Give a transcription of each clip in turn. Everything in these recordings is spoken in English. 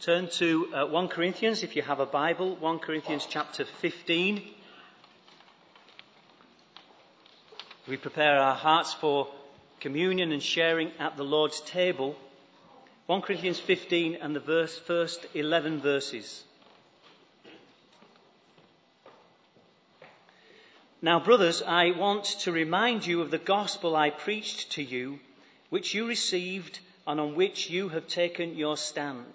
Turn to uh, 1 Corinthians if you have a Bible, 1 Corinthians chapter 15. We prepare our hearts for communion and sharing at the Lord's table. 1 Corinthians 15 and the verse, first 11 verses. Now, brothers, I want to remind you of the gospel I preached to you, which you received and on which you have taken your stand.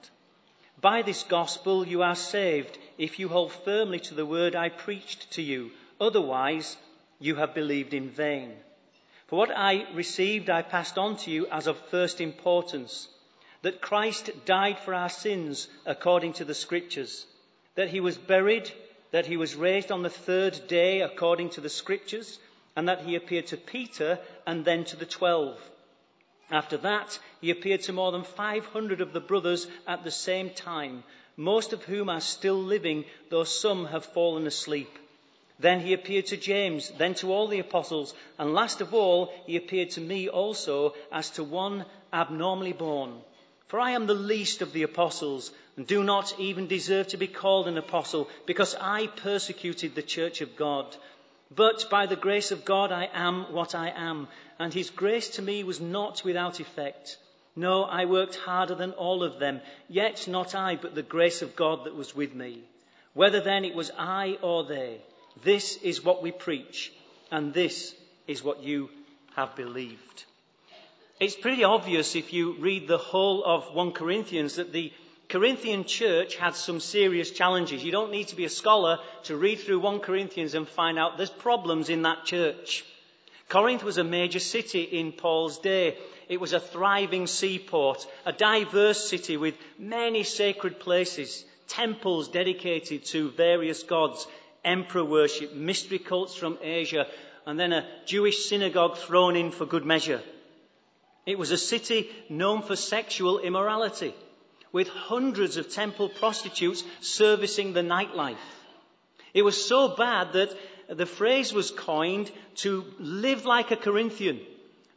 By this gospel you are saved if you hold firmly to the word I preached to you. Otherwise, you have believed in vain. For what I received, I passed on to you as of first importance that Christ died for our sins according to the Scriptures, that he was buried that he was raised on the third day according to the scriptures, and that he appeared to Peter and then to the twelve. After that, he appeared to more than 500 of the brothers at the same time, most of whom are still living, though some have fallen asleep. Then he appeared to James, then to all the apostles, and last of all, he appeared to me also as to one abnormally born. For I am the least of the apostles and do not even deserve to be called an apostle because I persecuted the church of God. But by the grace of God I am what I am, and his grace to me was not without effect. No, I worked harder than all of them, yet not I, but the grace of God that was with me. Whether then it was I or they, this is what we preach, and this is what you have believed. It's pretty obvious if you read the whole of 1 Corinthians that the Corinthian church had some serious challenges. You don't need to be a scholar to read through 1 Corinthians and find out there's problems in that church. Corinth was a major city in Paul's day. It was a thriving seaport, a diverse city with many sacred places, temples dedicated to various gods, emperor worship, mystery cults from Asia, and then a Jewish synagogue thrown in for good measure. It was a city known for sexual immorality, with hundreds of temple prostitutes servicing the nightlife. It was so bad that the phrase was coined to live like a Corinthian.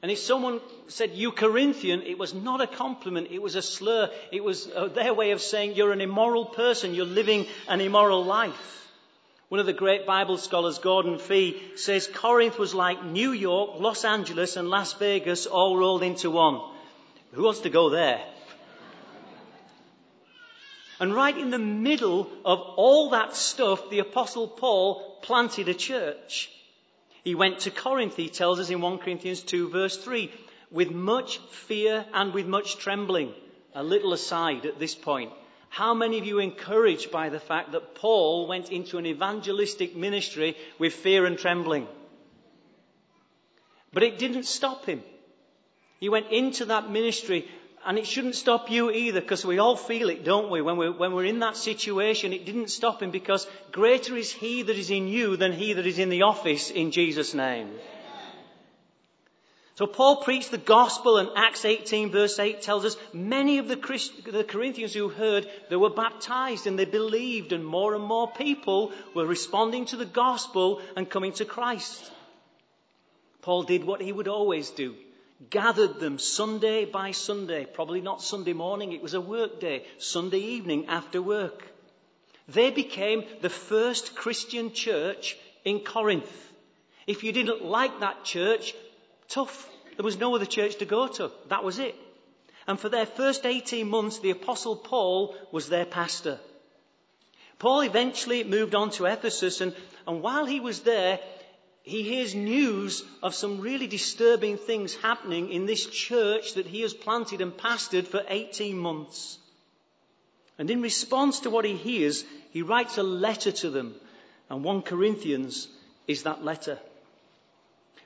And if someone said, you Corinthian, it was not a compliment, it was a slur. It was uh, their way of saying you're an immoral person, you're living an immoral life. One of the great Bible scholars, Gordon Fee, says Corinth was like New York, Los Angeles, and Las Vegas all rolled into one. Who wants to go there? And right in the middle of all that stuff, the Apostle Paul planted a church. He went to Corinth, he tells us in 1 Corinthians 2, verse 3, with much fear and with much trembling. A little aside at this point. How many of you encouraged by the fact that Paul went into an evangelistic ministry with fear and trembling? But it didn't stop him. He went into that ministry and it shouldn't stop you either because we all feel it, don't we? When we're, when we're in that situation, it didn't stop him because greater is he that is in you than he that is in the office in Jesus' name. So Paul preached the gospel and Acts 18 verse 8 tells us many of the, Christ- the Corinthians who heard, they were baptized and they believed and more and more people were responding to the gospel and coming to Christ. Paul did what he would always do. Gathered them Sunday by Sunday, probably not Sunday morning, it was a work day, Sunday evening after work. They became the first Christian church in Corinth. If you didn't like that church, Tough. There was no other church to go to. That was it. And for their first 18 months, the Apostle Paul was their pastor. Paul eventually moved on to Ephesus, and, and while he was there, he hears news of some really disturbing things happening in this church that he has planted and pastored for 18 months. And in response to what he hears, he writes a letter to them. And 1 Corinthians is that letter.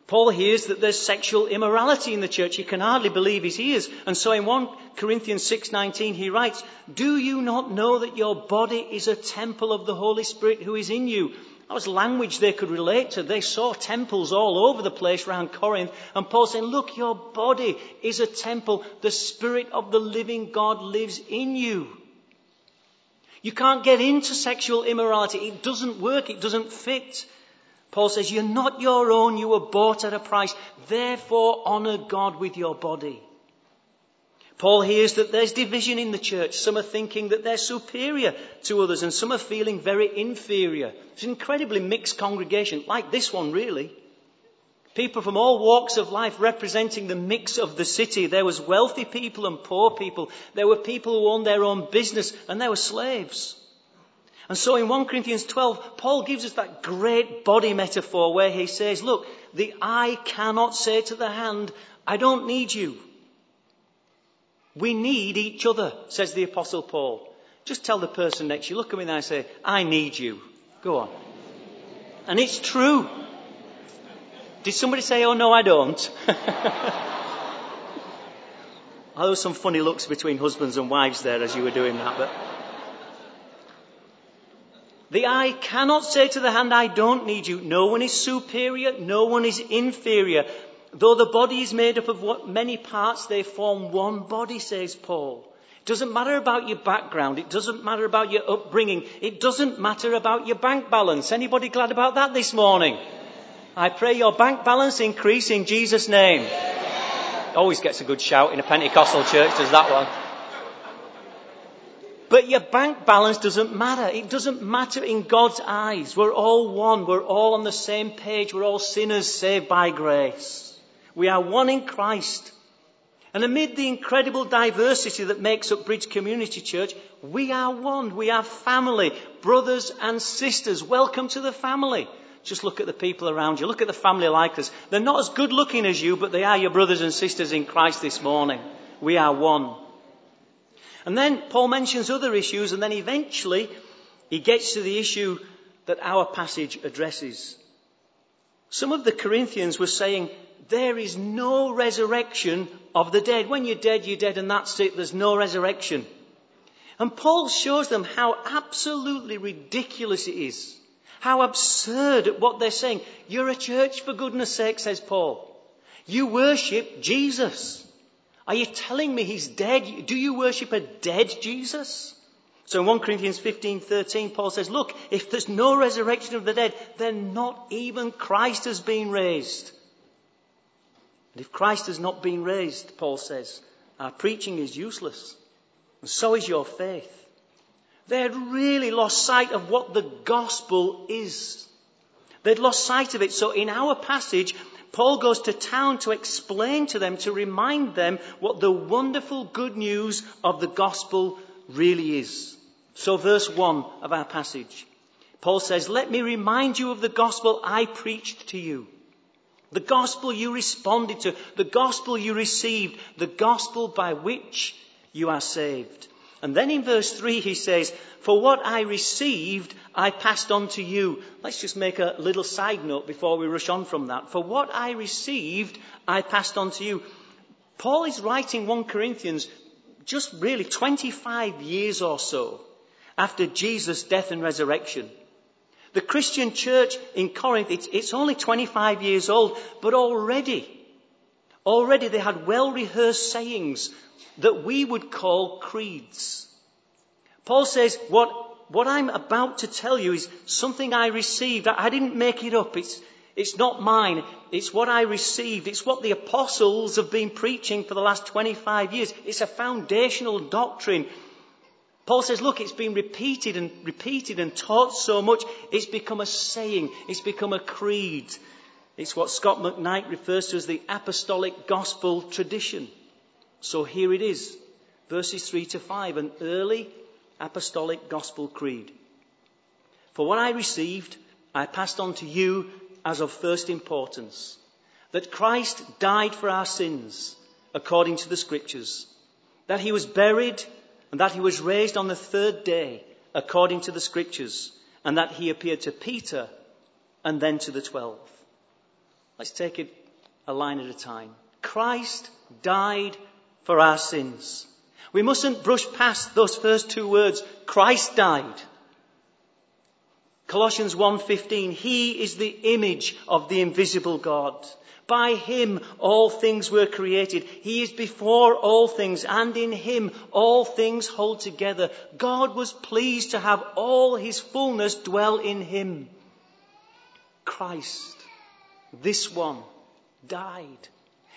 Paul hears that there's sexual immorality in the church. He can hardly believe his ears. And so in 1 Corinthians 6:19 he writes, "Do you not know that your body is a temple of the Holy Spirit who is in you?" That was language they could relate to. They saw temples all over the place around Corinth. And Paul saying, look, your body is a temple. The Spirit of the living God lives in you. You can't get into sexual immorality. It doesn't work. It doesn't fit. Paul says, You're not your own, you were bought at a price. Therefore, honor God with your body. Paul hears that there's division in the church. Some are thinking that they're superior to others, and some are feeling very inferior. It's an incredibly mixed congregation, like this one, really. People from all walks of life representing the mix of the city. There was wealthy people and poor people. There were people who owned their own business, and there were slaves. And so in 1 Corinthians 12, Paul gives us that great body metaphor where he says, look, the eye cannot say to the hand, I don't need you. We need each other, says the apostle Paul. Just tell the person next to you, look at me and I say, I need you. Go on. And it's true. Did somebody say, oh no, I don't? oh, there were some funny looks between husbands and wives there as you were doing that, but. The eye cannot say to the hand, I don't need you. No one is superior, no one is inferior. Though the body is made up of many parts, they form one body, says Paul. It doesn't matter about your background. It doesn't matter about your upbringing. It doesn't matter about your bank balance. Anybody glad about that this morning? I pray your bank balance increase in Jesus' name. Always gets a good shout in a Pentecostal church, does that one? But your bank balance doesn't matter. It doesn't matter in God's eyes. We're all one. We're all on the same page. We're all sinners saved by grace. We are one in Christ. And amid the incredible diversity that makes up Bridge Community Church, we are one. We are family, brothers and sisters. Welcome to the family. Just look at the people around you. Look at the family like us. They're not as good looking as you, but they are your brothers and sisters in Christ this morning. We are one. And then Paul mentions other issues, and then eventually he gets to the issue that our passage addresses. Some of the Corinthians were saying, there is no resurrection of the dead. When you're dead, you're dead, and that's it. There's no resurrection. And Paul shows them how absolutely ridiculous it is. How absurd at what they're saying. You're a church for goodness sake, says Paul. You worship Jesus. Are you telling me he's dead? Do you worship a dead Jesus? So in 1 Corinthians 15:13 Paul says, look, if there's no resurrection of the dead, then not even Christ has been raised. And if Christ has not been raised, Paul says, our preaching is useless. And so is your faith. They had really lost sight of what the gospel is. They'd lost sight of it. So in our passage, Paul goes to town to explain to them, to remind them what the wonderful good news of the gospel really is. So verse 1 of our passage. Paul says, Let me remind you of the gospel I preached to you. The gospel you responded to, the gospel you received, the gospel by which you are saved. And then in verse 3 he says, For what I received, I passed on to you. Let's just make a little side note before we rush on from that. For what I received, I passed on to you. Paul is writing 1 Corinthians just really 25 years or so after Jesus' death and resurrection. The Christian church in Corinth, it's, it's only 25 years old, but already, already they had well rehearsed sayings that we would call creeds. Paul says, what, what I'm about to tell you is something I received. I didn't make it up. It's, it's not mine. It's what I received. It's what the apostles have been preaching for the last 25 years. It's a foundational doctrine. Paul says, look, it's been repeated and repeated and taught so much, it's become a saying. It's become a creed. It's what Scot McKnight refers to as the apostolic gospel tradition. So here it is, verses 3 to 5, an early apostolic gospel creed. For what I received, I passed on to you as of first importance that Christ died for our sins according to the scriptures, that he was buried and that he was raised on the third day according to the scriptures, and that he appeared to Peter and then to the twelve. Let's take it a line at a time. Christ died for our sins. We mustn't brush past those first two words. Christ died. Colossians 1:15 He is the image of the invisible God. By him all things were created. He is before all things and in him all things hold together. God was pleased to have all his fullness dwell in him. Christ, this one, died.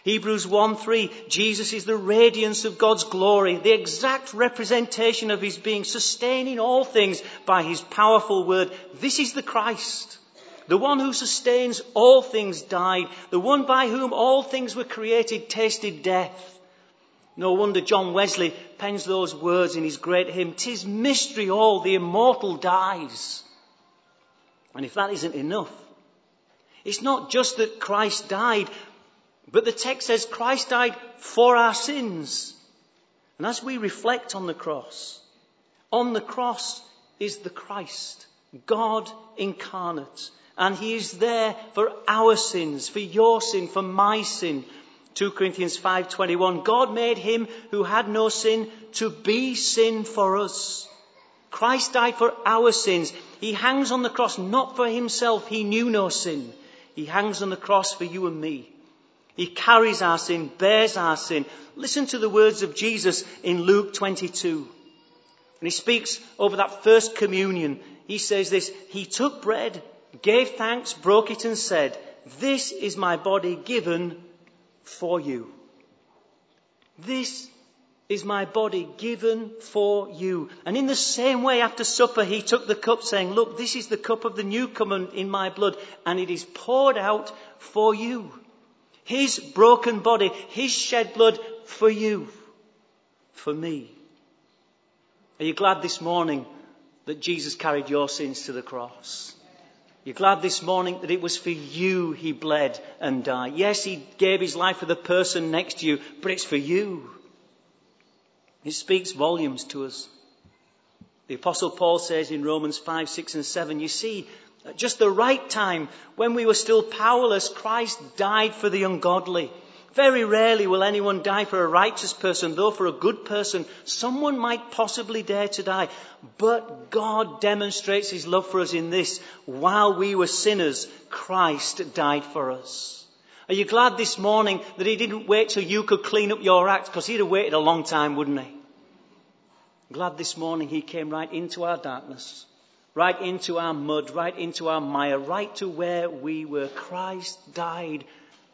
Hebrews 1 3, Jesus is the radiance of God's glory, the exact representation of his being, sustaining all things by his powerful word. This is the Christ. The one who sustains all things died. The one by whom all things were created tasted death. No wonder John Wesley pens those words in his great hymn, Tis mystery all, the immortal dies. And if that isn't enough, it's not just that Christ died, but the text says Christ died for our sins. And as we reflect on the cross, on the cross is the Christ, God incarnate. And he is there for our sins, for your sin, for my sin. 2 Corinthians 5:21 God made him who had no sin to be sin for us. Christ died for our sins. He hangs on the cross not for himself, he knew no sin. He hangs on the cross for you and me. He carries our sin, bears our sin. Listen to the words of Jesus in Luke 22. When he speaks over that first communion, he says this, He took bread, gave thanks, broke it and said, This is my body given for you. This is my body given for you. And in the same way, after supper, he took the cup saying, look, this is the cup of the new covenant in my blood, and it is poured out for you. His broken body, His shed blood for you, for me. Are you glad this morning that Jesus carried your sins to the cross? You're glad this morning that it was for you he bled and died. Yes, he gave his life for the person next to you, but it's for you. It speaks volumes to us. The apostle Paul says in Romans 5, 6 and 7, you see, at just the right time, when we were still powerless, Christ died for the ungodly. Very rarely will anyone die for a righteous person, though for a good person, someone might possibly dare to die. But God demonstrates His love for us in this. While we were sinners, Christ died for us. Are you glad this morning that he didn't wait till you could clean up your act? Because he'd have waited a long time, wouldn't he? Glad this morning he came right into our darkness, right into our mud, right into our mire, right to where we were. Christ died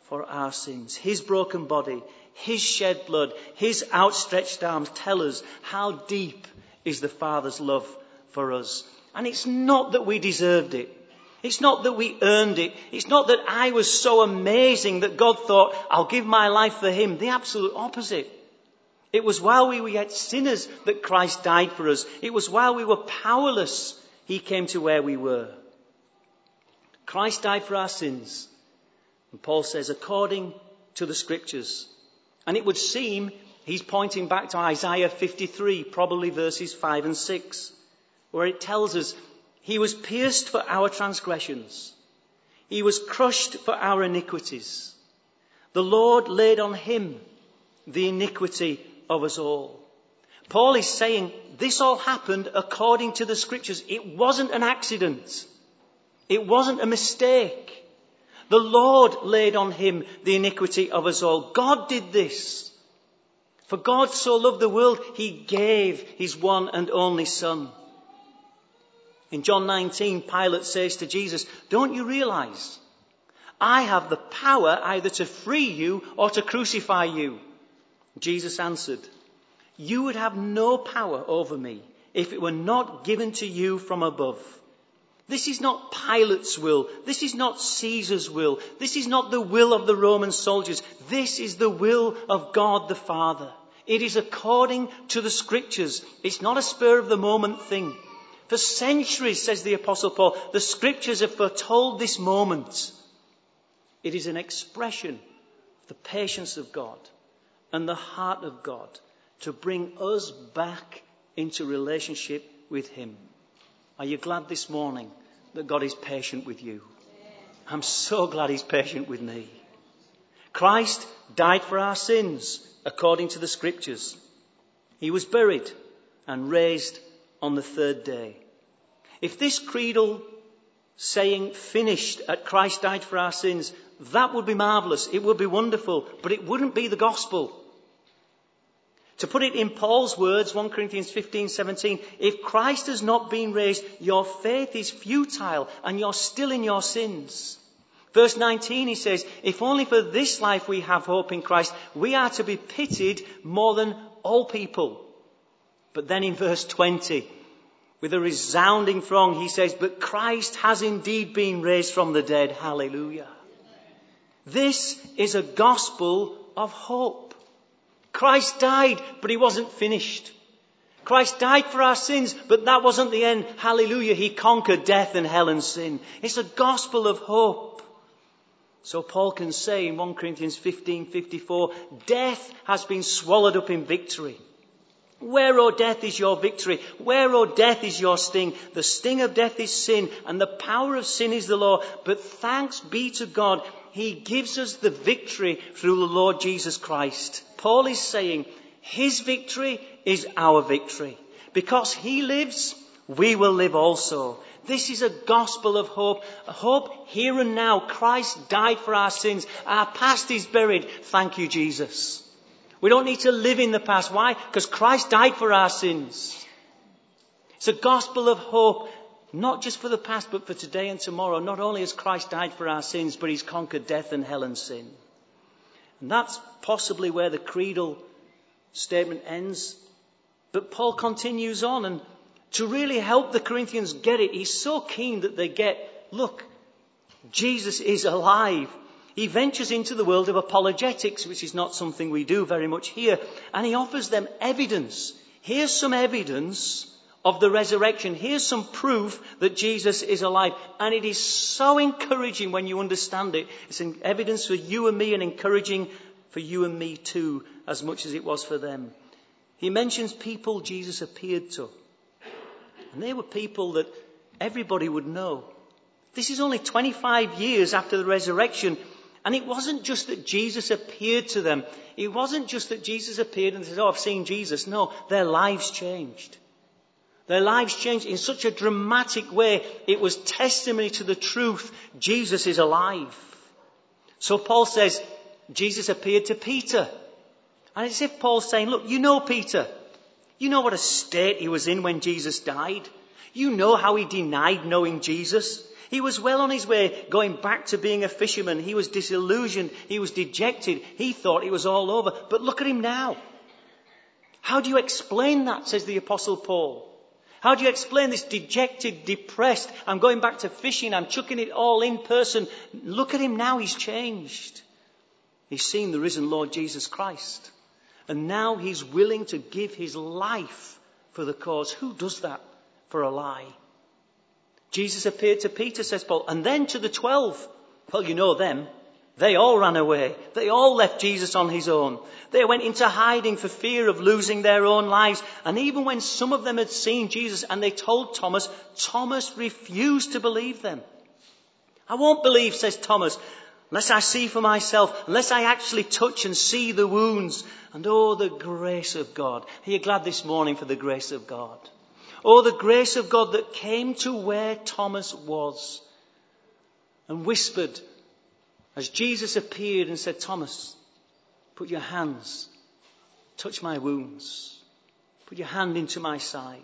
for our sins. His broken body, his shed blood, his outstretched arms tell us how deep is the Father's love for us. And it's not that we deserved it. It's not that we earned it. It's not that I was so amazing that God thought, I'll give my life for him. The absolute opposite. It was while we were yet sinners that Christ died for us. It was while we were powerless he came to where we were. Christ died for our sins. And Paul says, according to the scriptures. And it would seem he's pointing back to Isaiah 53, probably verses 5 and 6, where it tells us he was pierced for our transgressions. He was crushed for our iniquities. The Lord laid on him the iniquity of us all. Paul is saying this all happened according to the scriptures. It wasn't an accident. It wasn't a mistake. The Lord laid on him the iniquity of us all. God did this. For God so loved the world, he gave his one and only son. In John 19, Pilate says to Jesus, Don't you realize I have the power either to free you or to crucify you? Jesus answered, You would have no power over me if it were not given to you from above. This is not Pilate's will. This is not Caesar's will. This is not the will of the Roman soldiers. This is the will of God the Father. It is according to the scriptures. It's not a spur of the moment thing. For centuries, says the Apostle Paul, the scriptures have foretold this moment. It is an expression of the patience of God and the heart of God to bring us back into relationship with Him. Are you glad this morning that God is patient with you? I'm so glad He's patient with me. Christ died for our sins according to the scriptures. He was buried and raised on the third day. If this creedal saying finished at Christ died for our sins, that would be marvelous. It would be wonderful, but it wouldn't be the gospel. To put it in Paul's words, 1 Corinthians 15, 17, if Christ has not been raised, your faith is futile and you're still in your sins. Verse 19, he says, If only for this life we have hope in Christ, we are to be pitied more than all people. But then in verse 20, with a resounding throng, he says, But Christ has indeed been raised from the dead. Hallelujah. This is a gospel of hope. Christ died, but he wasn't finished. Christ died for our sins, but that wasn't the end. Hallelujah. He conquered death and hell and sin. It's a gospel of hope. So Paul can say in 1 Corinthians 15:54, death has been swallowed up in victory. Where, O death, is your victory? Where, O death, is your sting? The sting of death is sin, and the power of sin is the law. But thanks be to God, He gives us the victory through the Lord Jesus Christ. Paul is saying, His victory is our victory. Because He lives, we will live also. This is a gospel of hope. A hope here and now. Christ died for our sins. Our past is buried. Thank you, Jesus. We don't need to live in the past. Why? Because Christ died for our sins. It's a gospel of hope, not just for the past, but for today and tomorrow. Not only has Christ died for our sins, but he's conquered death and hell and sin. And that's possibly where the creedal statement ends. But Paul continues on, and to really help the Corinthians get it, he's so keen that they get, look, Jesus is alive. He ventures into the world of apologetics, which is not something we do very much here, and he offers them evidence. Here's some evidence of the resurrection. Here's some proof that Jesus is alive. And it is so encouraging when you understand it. It's an evidence for you and me and encouraging for you and me too, as much as it was for them. He mentions people Jesus appeared to. And they were people that everybody would know. This is only 25 years after the resurrection, and it wasn't just that Jesus appeared to them. It wasn't just that Jesus appeared and said, Oh, I've seen Jesus. No, their lives changed. Their lives changed in such a dramatic way. It was testimony to the truth. Jesus is alive. So Paul says, Jesus appeared to Peter. And it's as if Paul's saying, look, you know Peter. You know what a state he was in when Jesus died. You know how he denied knowing Jesus. He was well on his way going back to being a fisherman. He was disillusioned. He was dejected. He thought it was all over. But look at him now. How do you explain that, says the apostle Paul? How do you explain this dejected, depressed, I'm going back to fishing, I'm chucking it all in person. Look at him now, he's changed. He's seen the risen Lord Jesus Christ. And now he's willing to give his life for the cause. Who does that for a lie? Jesus appeared to Peter, says Paul, and then to the twelve. Well, you know them. They all ran away. They all left Jesus on his own. They went into hiding for fear of losing their own lives. And even when some of them had seen Jesus and they told Thomas, Thomas refused to believe them. I won't believe, says Thomas, unless I see for myself, unless I actually touch and see the wounds. And oh, the grace of God. Are you glad this morning for the grace of God? Oh, the grace of God that came to where Thomas was and whispered as Jesus appeared and said, Thomas, put your hands, touch my wounds, put your hand into my side.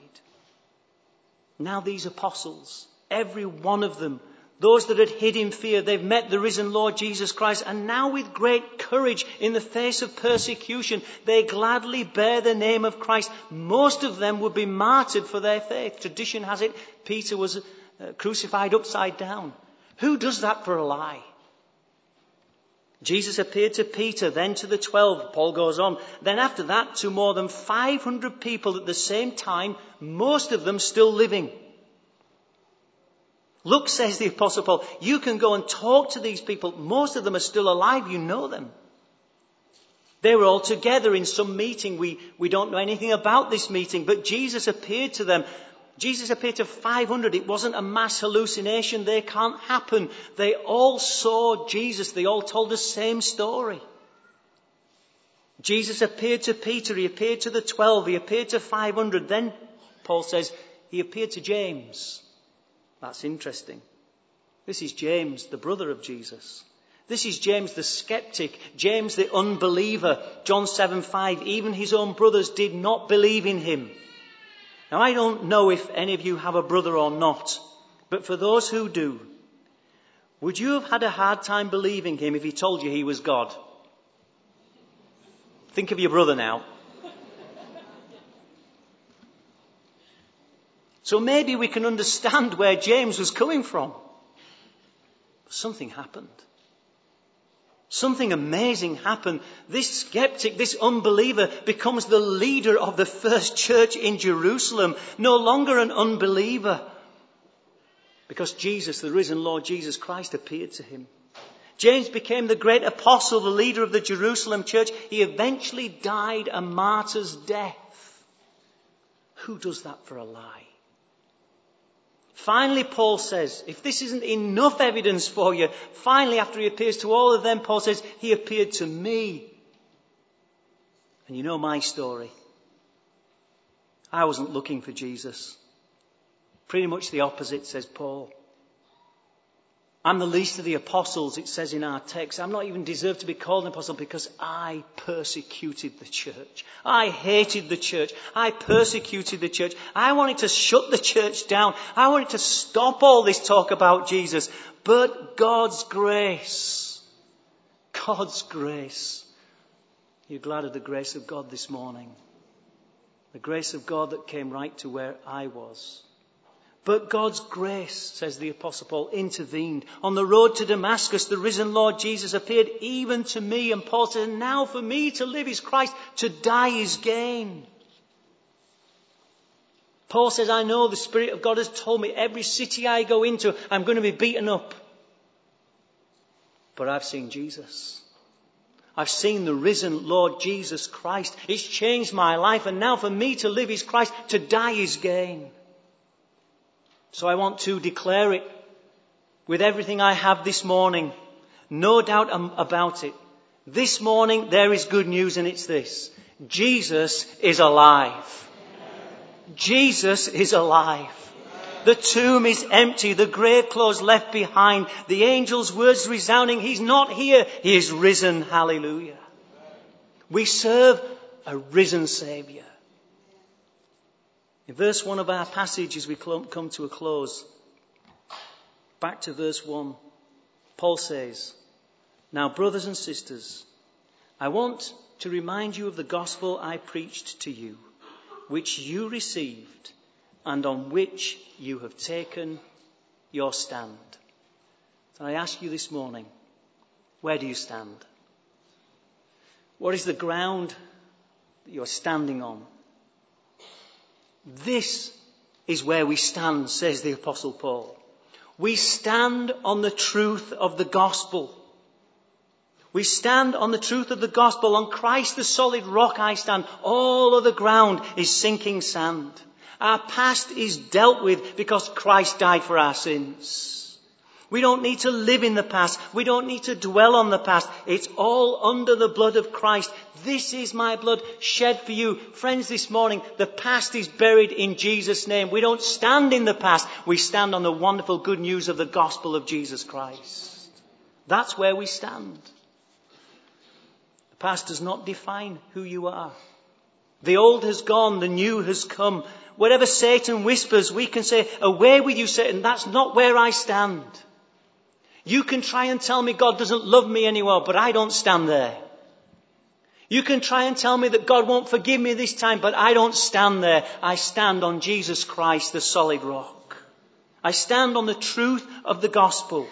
Now these apostles, every one of them those that had hid in fear, they've met the risen Lord Jesus Christ, and now with great courage in the face of persecution, they gladly bear the name of Christ. Most of them would be martyred for their faith. Tradition has it Peter was uh, crucified upside down. Who does that for a lie? Jesus appeared to Peter, then to the twelve, Paul goes on. Then after that to more than 500 people at the same time, most of them still living. Look, says the Apostle Paul, you can go and talk to these people. Most of them are still alive. You know them. They were all together in some meeting. We, we don't know anything about this meeting, but Jesus appeared to them. Jesus appeared to 500. It wasn't a mass hallucination. They can't happen. They all saw Jesus. They all told the same story. Jesus appeared to Peter. He appeared to the 12. He appeared to 500. Then, Paul says, he appeared to James. That's interesting. This is James, the brother of Jesus. This is James the skeptic, James the unbeliever. John 7 5, even his own brothers did not believe in him. Now I don't know if any of you have a brother or not, but for those who do, Would you have had a hard time believing him if he told you he was God? Think of your brother now. So maybe we can understand where James was coming from. Something happened. Something amazing happened. This skeptic, this unbeliever becomes the leader of the first church in Jerusalem, no longer an unbeliever. Because Jesus, the risen Lord Jesus Christ, appeared to him. James became the great apostle, the leader of the Jerusalem church. He eventually died a martyr's death. Who does that for a lie? Finally, Paul says, if this isn't enough evidence for you, finally, after he appears to all of them, Paul says, he appeared to me. And you know my story. I wasn't looking for Jesus. Pretty much the opposite, says Paul. I'm the least of the apostles, it says in our text. I'm not even deserved to be called an apostle because I persecuted the church. I hated the church. I persecuted the church. I wanted to shut the church down. I wanted to stop all this talk about Jesus. But God's grace, God's grace. You're glad of the grace of God this morning. The grace of God that came right to where I was. But God's grace, says the Apostle Paul, intervened. On the road to Damascus, the risen Lord Jesus appeared even to me. And Paul said, Now for me to live is Christ, to die is gain. Paul says, I know the Spirit of God has told me every city I go into, I'm going to be beaten up. But I've seen Jesus. I've seen the risen Lord Jesus Christ. It's changed my life, and now for me to live is Christ, to die is gain. So I want to declare it with everything I have this morning. No doubt about it. This morning there is good news and it's this. Jesus is alive. Jesus is alive. The tomb is empty, the grave clothes left behind, the angel's words resounding, He's not here, He is risen. Hallelujah. We serve a risen Saviour. In verse 1 of our passage, as we come to a close, back to verse 1, Paul says, Now, brothers and sisters, I want to remind you of the gospel I preached to you, which you received and on which you have taken your stand. So I ask you this morning, where do you stand? What is the ground that you're standing on? This is where we stand, says the Apostle Paul. We stand on the truth of the gospel. We stand on the truth of the gospel. On Christ, the solid rock, I stand. All other ground is sinking sand. Our past is dealt with because Christ died for our sins. We don't need to live in the past. We don't need to dwell on the past. It's all under the blood of Christ. This is my blood shed for you. Friends, this morning, the past is buried in Jesus' name. We don't stand in the past. We stand on the wonderful good news of the gospel of Jesus Christ. That's where we stand. The past does not define who you are. The old has gone, the new has come. Whatever Satan whispers, we can say, away with you, Satan. That's not where I stand. You can try and tell me God doesn't love me anymore, but I don't stand there. You can try and tell me that God won't forgive me this time, but I don't stand there. I stand on Jesus Christ, the solid rock. I stand on the truth of the gospel.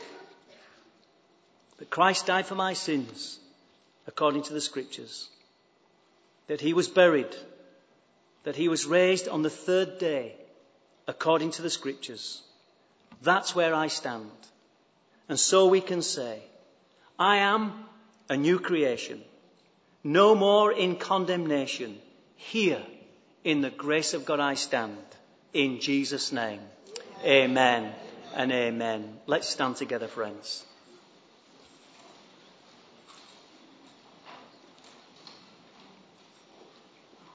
That Christ died for my sins, according to the scriptures. That he was buried. That he was raised on the third day, according to the scriptures. That's where I stand. And so we can say, I am a new creation, no more in condemnation. Here, in the grace of God, I stand. In Jesus' name. Amen and amen. Let's stand together, friends.